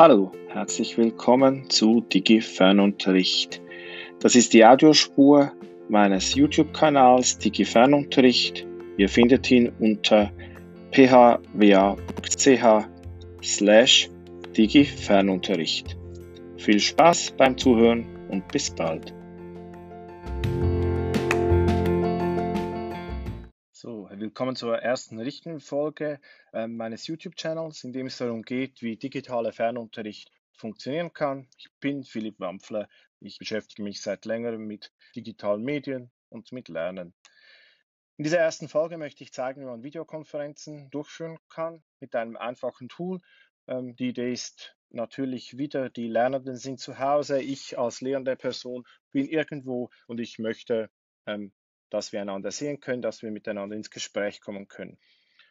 Hallo, herzlich willkommen zu Digi Fernunterricht. Das ist die Audiospur meines YouTube-Kanals Digi Fernunterricht. Ihr findet ihn unter phwa.ch slash Digi Fernunterricht. Viel Spaß beim Zuhören und bis bald. So, willkommen zur ersten richtigen Folge äh, meines YouTube-Channels, in dem es darum geht, wie digitaler Fernunterricht funktionieren kann. Ich bin Philipp Wampfler. Ich beschäftige mich seit längerem mit digitalen Medien und mit Lernen. In dieser ersten Folge möchte ich zeigen, wie man Videokonferenzen durchführen kann mit einem einfachen Tool. Ähm, die Idee ist natürlich wieder, die Lernenden sind zu Hause, ich als lehrende Person bin irgendwo und ich möchte ähm, dass wir einander sehen können, dass wir miteinander ins Gespräch kommen können.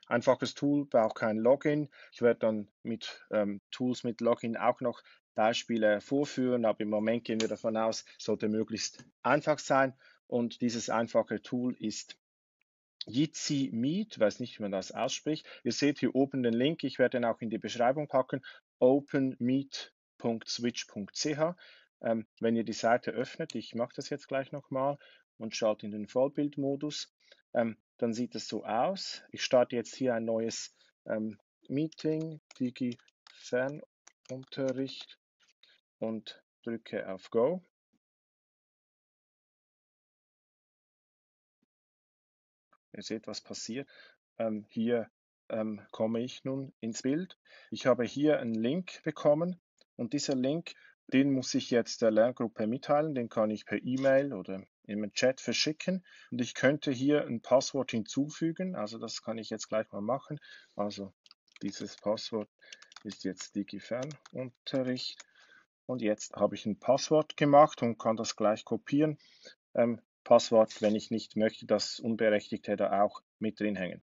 Einfaches Tool braucht kein Login. Ich werde dann mit ähm, Tools mit Login auch noch Beispiele vorführen, aber im Moment gehen wir davon aus, sollte möglichst einfach sein. Und dieses einfache Tool ist Jitsi Meet, weiß nicht, wie man das ausspricht. Ihr seht hier oben den Link, ich werde ihn auch in die Beschreibung packen, openmeet.switch.ch. Ähm, wenn ihr die Seite öffnet, ich mache das jetzt gleich nochmal, und schalte in den Vollbildmodus, ähm, dann sieht es so aus. Ich starte jetzt hier ein neues ähm, Meeting, Digi Fernunterricht und drücke auf Go. Ihr seht, was passiert. Ähm, hier ähm, komme ich nun ins Bild. Ich habe hier einen Link bekommen und dieser Link, den muss ich jetzt der Lerngruppe mitteilen. Den kann ich per E-Mail oder im Chat verschicken und ich könnte hier ein Passwort hinzufügen. Also das kann ich jetzt gleich mal machen. Also dieses Passwort ist jetzt DigiFernunterricht und jetzt habe ich ein Passwort gemacht und kann das gleich kopieren. Ähm, Passwort, wenn ich nicht möchte, dass Unberechtigte da auch mit drin hängen.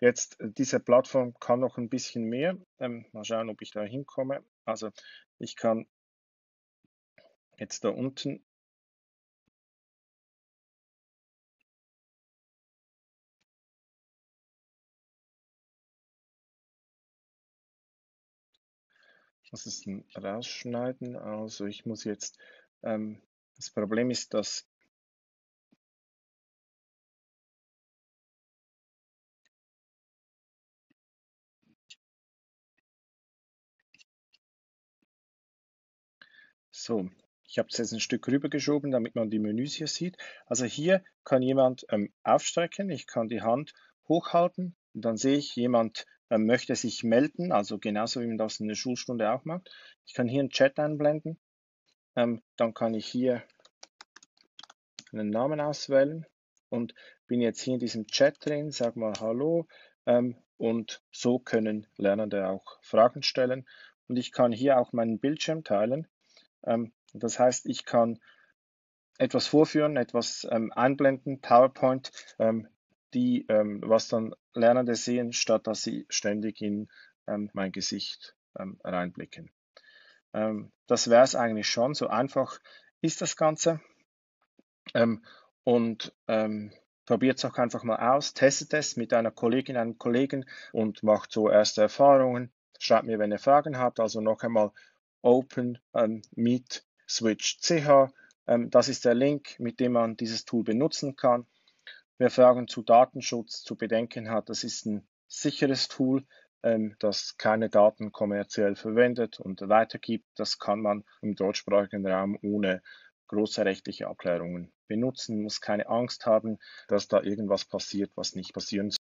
Jetzt, äh, diese Plattform kann noch ein bisschen mehr. Ähm, mal schauen, ob ich da hinkomme. Also ich kann jetzt da unten muss es rausschneiden. Also ich muss jetzt, ähm, das Problem ist, dass So, ich habe es jetzt ein Stück rübergeschoben, damit man die Menüs hier sieht. Also hier kann jemand ähm, aufstrecken, ich kann die Hand hochhalten. Und dann sehe ich, jemand ähm, möchte sich melden, also genauso wie man das in der Schulstunde auch macht. Ich kann hier einen Chat einblenden, ähm, dann kann ich hier einen Namen auswählen und bin jetzt hier in diesem Chat drin, sag mal Hallo. Ähm, und so können Lernende auch Fragen stellen. Und ich kann hier auch meinen Bildschirm teilen. Ähm, das heißt, ich kann etwas vorführen, etwas ähm, einblenden, PowerPoint, ähm, die, ähm, was dann Lernende sehen, statt dass sie ständig in ähm, mein Gesicht ähm, reinblicken. Ähm, das wäre es eigentlich schon. So einfach ist das Ganze. Und probiert es auch einfach mal aus, testet es mit einer Kollegin, einem Kollegen und macht so erste Erfahrungen. Schreibt mir, wenn ihr Fragen habt. Also noch einmal Open Meet Switch CH. Ähm, das ist der Link, mit dem man dieses Tool benutzen kann. Wer Fragen zu Datenschutz zu bedenken hat, das ist ein sicheres Tool, ähm, das keine Daten kommerziell verwendet und weitergibt. Das kann man im deutschsprachigen Raum ohne große rechtliche Abklärungen benutzen, muss keine Angst haben, dass da irgendwas passiert, was nicht passieren